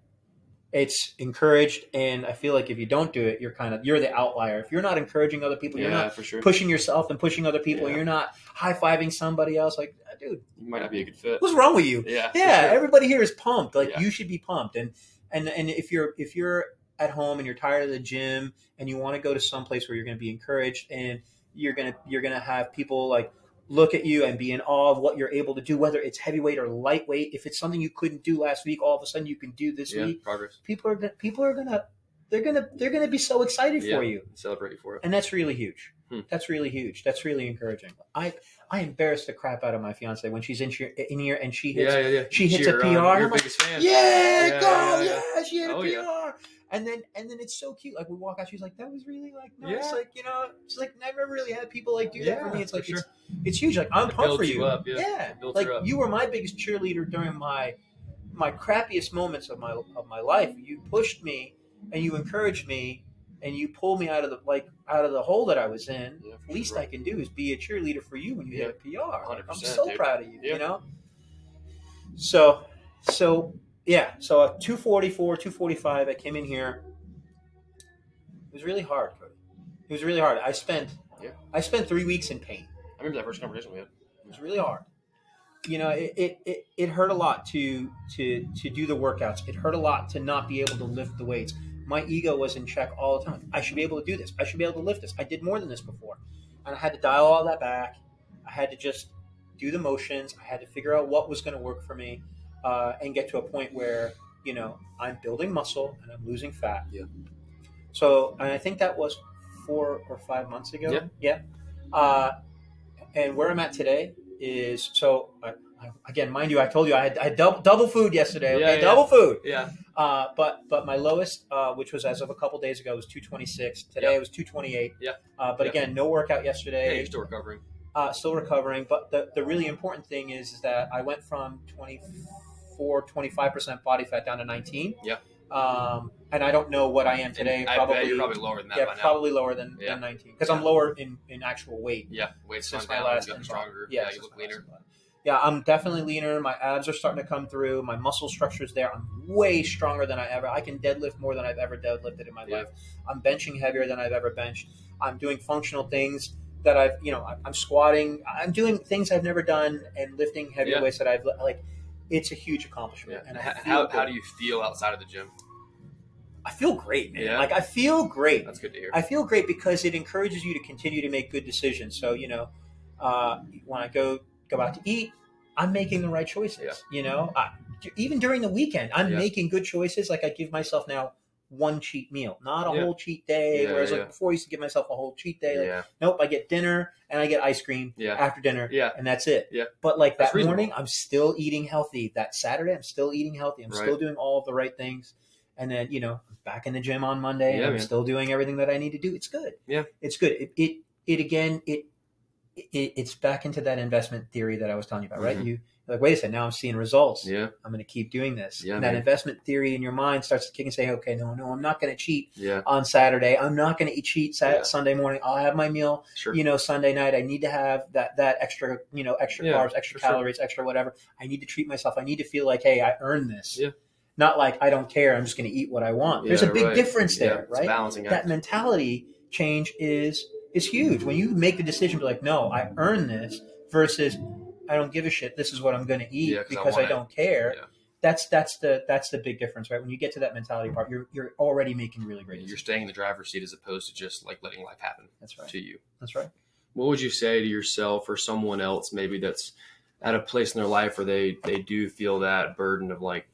it's encouraged. And I feel like if you don't do it, you're kind of you're the outlier. If you're not encouraging other people, you're not for sure. pushing yourself and pushing other people. Yeah. You're not high fiving somebody else. Like, ah, dude, You might not be a good fit. what's wrong with you? Yeah, yeah sure. everybody here is pumped like Yeah. you should be pumped and and and if you're if you're at home and you're tired of the gym and you want to go to some place where you're going to be encouraged and you're going to you're going to have people like look at you and be in awe of what you're able to do whether it's heavyweight or lightweight if it's something you couldn't do last week all of a sudden you can do this yeah, week progress. people are gonna people are to they're to they're to be so excited Yeah. for you Celebrate for it. and that's really huge. Hmm. That's really huge. That's really encouraging. I I embarrass the crap out of my fiance when she's in here, in here and she hits Yeah, yeah, yeah. she hits a PR, on. and You're I'm a like, biggest fan. yeah, Yeah, go, yeah, she had a Oh, PR. Yeah. And then and then it's so cute. Like we walk out, she's like, that was really like nice. Yeah. Like you know, she's like, never really had people like do that for me. It's like sure. it's it's huge. Like I'm pumped for you you. up, yeah. Builds like you were my biggest cheerleader during my my crappiest moments of my of my life. You pushed me and you encouraged me and you pulled me out of the like out of the hole that I was in Yeah, least sure. I can do is be a cheerleader for you when you hit a PR. Like, I'm so dude. proud of you. Yeah. You know. So, so yeah. So a 244, 245. I came in here. It was really hard, Cody. It was really hard. I spent. Yeah. I spent three weeks in pain. I remember that first conversation we had. It was really hard. You know, it, it, it, it hurt a lot to to to do the workouts. It hurt a lot to not be able to lift the weights. My ego was in check all the time. I should be able to do this. I should be able to lift this. I did more than this before, and I had to dial all that back. I had to just do the motions. I had to figure out what was going to work for me, uh, and get to a point where you know I'm building muscle and I'm losing fat. Yeah. So, and I think that was four or five months ago. Yeah. Yeah. Uh, and where I'm at today is so I, I, again, mind you, I told you I had, I had double, double food yesterday. Okay, Yeah, yeah. double food. Yeah. Uh, but but my lowest, uh, which was as of a couple days ago, was 226. Today Yeah. it was 228. Yeah. Uh, but Yeah. again, no workout Yeah, yesterday. you're still recovering. uh, still recovering. But the, the really important thing is, is that I went from 24, 25% body fat down to 19. Yeah. Um, and I don't know what I am today. And probably, probably lower than that yeah, by now. probably lower than, Yeah. than 19 because I'm lower in, in actual weight Yeah, weight's since my down. last You've stronger. Yeah, Yeah, you look leaner. Yeah, I'm definitely leaner. My abs are starting to come through. My muscle structure is there. I'm way stronger than I ever. I can deadlift more than I've ever deadlifted in my Yeah. life. I'm benching heavier than I've ever benched. I'm doing functional things that I've, you know, I'm- I'm squatting. I'm doing things I've never done and lifting heavy Yeah. weights that I've like. It's a huge accomplishment, Yeah. and How, good. how do you feel outside of the gym? I feel great, man. Yeah. Like I feel great. That's good to hear. I feel great because it encourages you to continue to make good decisions. So you know, uh, when I go go out to eat, I'm making the right choices. Yeah. You know, I, even during the weekend, I'm making good choices. Like I give myself now one cheat meal, not a Yeah. whole cheat day. Yeah, whereas yeah, like before, I used to give myself a whole cheat day. Like, yeah, nope, I get dinner and I get ice cream after dinner, yeah. and that's it. Yeah. But like That's that reasonable. morning, I'm still eating healthy. That Saturday, I'm still eating healthy. I'm Right. still doing all of the right things. And then you know, back in the gym on Monday, and I'm man. still doing everything that I need to do. It's good. Yeah. it's good. It it, it again. It, it it's back into that investment theory that I was telling you about, right? Mhm. You like, wait a second. Now I'm seeing results. Yeah, I'm going to keep doing this. Yeah, and that man. investment theory in your mind starts to kick and say, okay, no, no, I'm not going to cheat yeah, on Saturday. I'm not going to eat cheat Sat- Yeah. Sunday morning. I'll have my meal sure. you know sunday night i need to have that that extra you know extra Yeah, carbs extra for sure. calories extra whatever i need to treat myself i need to feel like hey i earned this Yeah. not like i don't care i'm just going to eat what i want there's a big right. difference there a right balancing that act. mentality change is is huge when you make the decision be like no i earn this versus i don't give a shit this is what i'm going to eat Yeah, 'cause I because I, want it. don't care Yeah. that's that's the that's the big difference right when you get to that mentality part you're you're already making really great You're staying in the driver's seat as opposed to just like letting life happen that's right to you. that's right What would you say to yourself or someone else maybe that's at a place in their life where they they do feel that burden of like,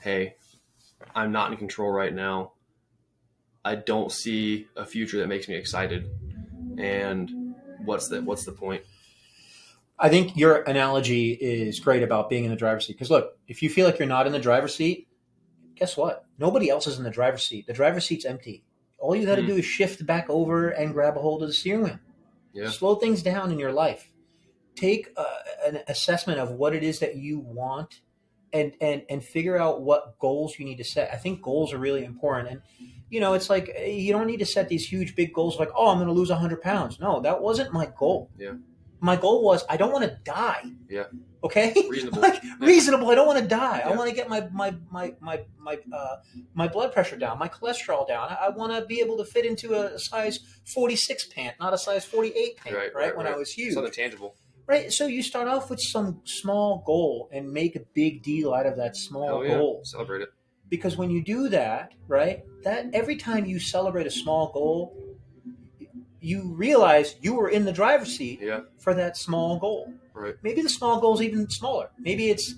hey, I'm not in control right now. I don't see a future that makes me excited, and what's the what's the point? I think your analogy is great about being in the driver's seat. Because look, if you feel like you're not in the driver's seat, guess what? Nobody else is in the driver's seat. The driver's seat's empty. All you got to Hmm. do is shift back over and grab a hold of the steering wheel. Yeah. Slow things down in your life. take uh, an assessment of what it is that you want and and and figure out what goals you need to set i think goals are really important and you know it's like eh, you don't need to set these huge big goals like oh i'm going to lose 100 pounds no that wasn't my goal Yeah. My goal was i don't want to die Yeah. okay Reasonable. like Yeah. reasonable i don't want to die i want to get my my my my my uh, my blood pressure down my cholesterol down i, I want to be able to fit into a size 46 pant not a size 48 pant Right, right, right, when i was huge Something tangible. Right. So you start off with some small goal and make a big deal out of that small yeah. goal. Celebrate it. Because when you do that, right, that every time you celebrate a small goal, you realize you were in the driver's seat Yeah. for that small goal. Right. Maybe the small goal is even smaller. Maybe it's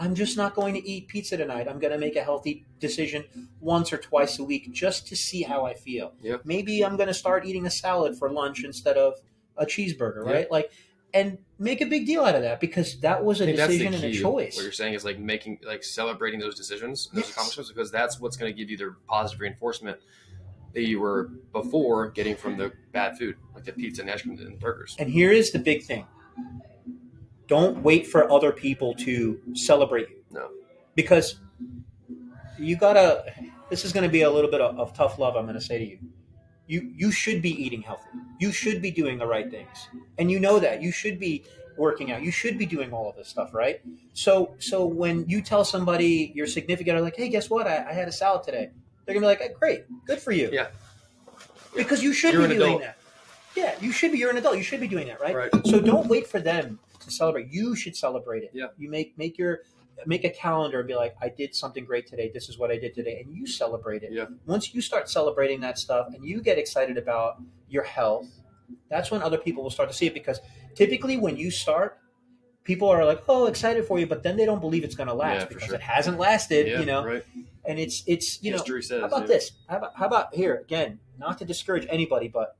I'm just not going to eat pizza tonight. I'm going to make a healthy decision once or twice a week just to see how I feel. Yep. Maybe I'm going to start eating a salad for lunch instead of a cheeseburger, Yeah. right? Like and make a big deal out of that because that was a decision and a choice. What you're saying is like making, like celebrating those decisions, those Yes. accomplishments, because that's what's going to give you the positive reinforcement that you were before getting from the bad food, like the pizza and ice cream and the burgers. And here is the big thing. Don't wait for other people to celebrate you. No. Because you gotta this is gonna be a little bit of, of tough love I'm gonna say to you. You you should be eating healthy. You should be doing the right things. And you know that. You should be working out. You should be doing all of this stuff, right? So so when you tell somebody your significant other like, hey, guess what? I, I had a salad today. They're gonna be like, hey, great, good for you. Yeah. Because you should You're be doing adult. that. Yeah, you should be. You're an adult. You should be doing that, right? Right. So don't wait for them to celebrate. You should celebrate it. Yeah. You make make your make a calendar and be like, I did something great today. This is what I did today, and you celebrate it. Yeah. Once you start celebrating that stuff and you get excited about your health, that's when other people will start to see it. Because typically, when you start, people are like, "Oh, excited for you," but then they don't believe it's going to last Yeah, because sure. it hasn't lasted. yeah, you know, right. and it's it's you know says. how about yeah. this? How about, how about here again? Not to discourage anybody, but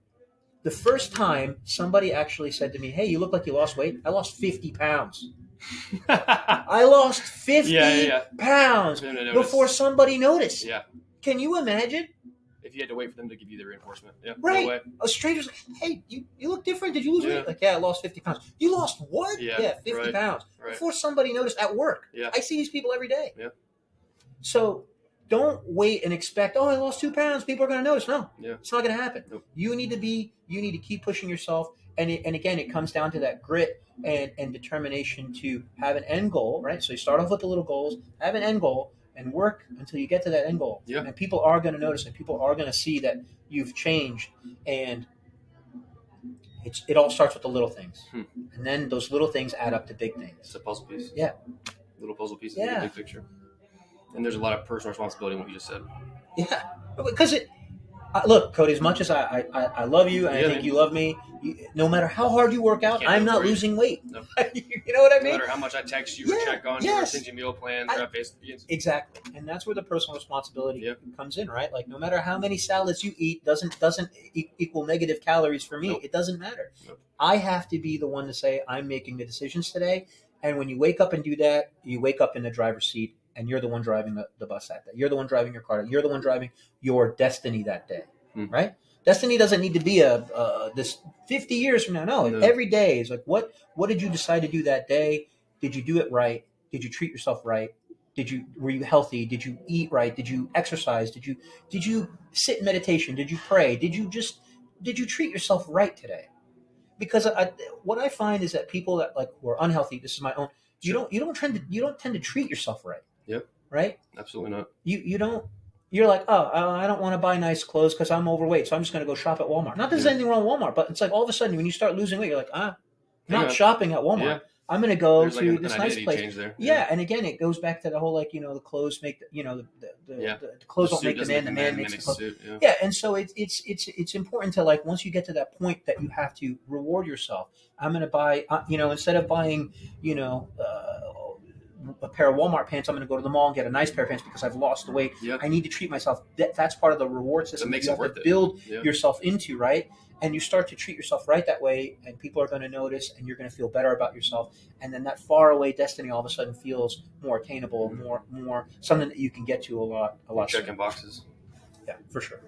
the first time somebody actually said to me, "Hey, you look like you lost weight," I lost fifty pounds. I lost fifty pounds before somebody noticed. Yeah. Can you imagine? If you had to wait for them to give you the reinforcement, yeah, Right. No. A stranger's like, "Hey, you, you look different. Did you lose Yeah. weight?" Like, "Yeah, I lost fifty pounds." You lost what? Yeah, fifty right, pounds Right. before somebody noticed at work. Yeah. I see these people every day. Yeah. So don't wait and expect, oh, I lost two pounds. People are going to notice. No, Yeah. it's not going to happen. Nope. You need to be, you need to keep pushing yourself. And, it, and again, it comes down to that grit and, and determination to have an end goal, right? So you start off with the little goals, have an end goal, and work until you get to that end goal. Yeah. And people are going to notice it. People are going to see that you've changed. And it's, it all starts with the little things. Hmm. And then those little things add up to big things. It's a puzzle piece. Yeah. Little puzzle pieces Yeah. in the big picture. And there's a lot of personal responsibility in what you just said. Yeah, because it. Uh, look, Cody. As much as I, I, I love you and I think man. you love me, you, no matter how hard you work out, Can't I'm not losing weight. No. you know what I mean? No matter how much I text you or check on you or send you meal plans I- or Exactly, and that's where the personal responsibility Yep. comes in, right? Like, no matter how many salads you eat, doesn't doesn't e- equal negative calories for me. Nope. It doesn't matter. Nope. I have to be the one to say I'm making the decisions today. And when you wake up and do that, you wake up in the driver's seat, and you're the one driving the, the bus that day. You're the one driving your car. You're the one driving your destiny that day, Hmm. right? Destiny doesn't need to be a uh, this 50 years from now. No, No. every day is like what what did you decide to do that day? Did you do it right? Did you treat yourself right? Did you were you healthy? Did you eat right? Did you exercise? Did you did you sit in meditation? Did you pray? Did you just did you treat yourself right today? Because I, what I find is that people that like who are unhealthy. This is my own. You don't you don't tend to you don't tend to treat yourself right. Yep. Right. Absolutely not. You you don't. You're like, oh, uh, I don't want to buy nice clothes because I'm overweight, so I'm just going to go shop at Walmart. Not that there's Yeah. anything wrong with Walmart, but it's like all of a sudden when you start losing weight, you're like, ah, not Yeah. shopping at Walmart. Yeah. I'm going to go There's to like an, this an nice place. there. Yeah, and again, it goes back to the whole like you know the clothes make the, you know the the, the, Yeah. the, the clothes The don't make the man, the man makes the clothes. suit. Yeah. Yeah, and so it's it's it's it's important to like once you get to that point that you have to reward yourself. I'm going to buy, uh, you know, instead of buying, you know, uh, a pair of Walmart pants, I'm going to go to the mall and get a nice pair of pants because I've lost the weight. Yeah. I need to treat myself. That, that's part of the reward system makes you it have worth to build Yeah. yourself into, right? And you start to treat yourself right that way, and people are going to notice, and you're going to feel better about yourself. And then that far away destiny all of a sudden feels more attainable, mm-hmm. more more something that you can get to a lot a lot. Checking boxes. Yeah, for sure.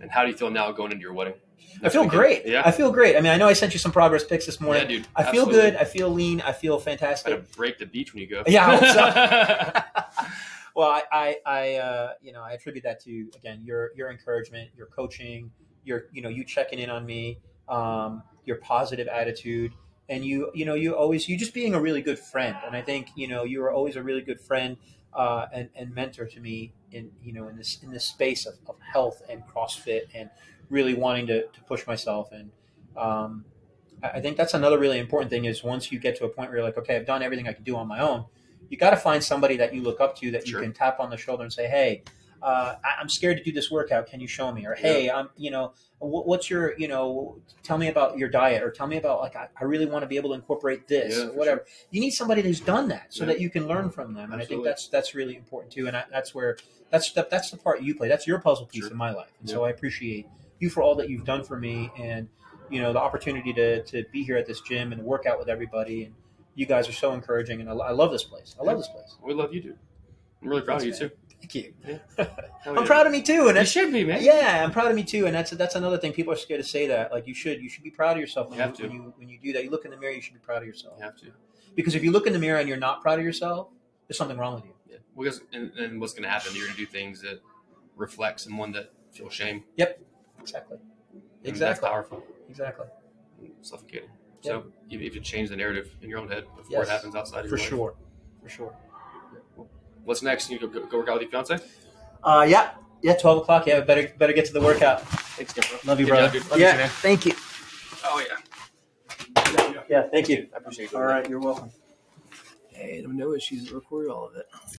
And how do you feel now going into your wedding? I feel great. Yeah. I feel great. I mean, I know I sent you some progress pics this morning. Yeah, dude. I feel absolutely. good. I feel lean. I feel Gotta fantastic. break the beach when you go. Yeah, I well, I, I, I uh, you know, I attribute that to again your your encouragement, your coaching, your you know you checking in on me, um, your positive attitude, and you you know you always you just being a really good friend. And I think you know you were always a really good friend uh, and and mentor to me in you know in this in this space of, of health and CrossFit and really wanting to, to push myself and. Um, I I think that's another really important thing is once you get to a point where you're like, okay, I've done everything I can do on my own. You got to find somebody that you look up to that Sure. you can tap on the shoulder and say, hey, uh, I- I'm scared to do this workout. Can you show me? Or hey, I'm, you know, wh- what's your, you know, tell me about your diet, or tell me about like I, I really want to be able to incorporate this, Yeah, whatever. You need somebody who's done that so Yeah. that you can learn from them. And I think that's that's really important too. And I, that's where that's the, that's the part you play. That's your puzzle piece Sure. in my life. And so I appreciate you for all that you've done for me and you know the opportunity to, to be here at this gym and work out with everybody and you guys are so encouraging and I, I love this place i love this place We love you, dude. I'm really proud of you too. Thank you Hell i'm yeah. proud of me too and You should be, man. yeah i'm proud of me too and that's that's another thing people are scared to say that like you should you should be proud of yourself when You you, have to. when you when you do that you look in the mirror you should be proud of yourself You have to. because if you look in the mirror and you're not proud of yourself there's something wrong with you Yeah. Because and, and what's going to happen? You're going to do things that reflect someone that feels shame. Yep. Exactly And exactly That's powerful. exactly Suffocating. So you you have to change the narrative in your own head before Yes. it happens outside of for sure for sure What's next? You go, go, go work out with your fiance? uh yeah yeah 12 o'clock yeah better better get to the workout Thanks again, bro. love you Good brother job. Love you yeah too, man. thank you Oh yeah. yeah thank you I appreciate it. all right you're welcome Hey, I have no issues. Record all of it.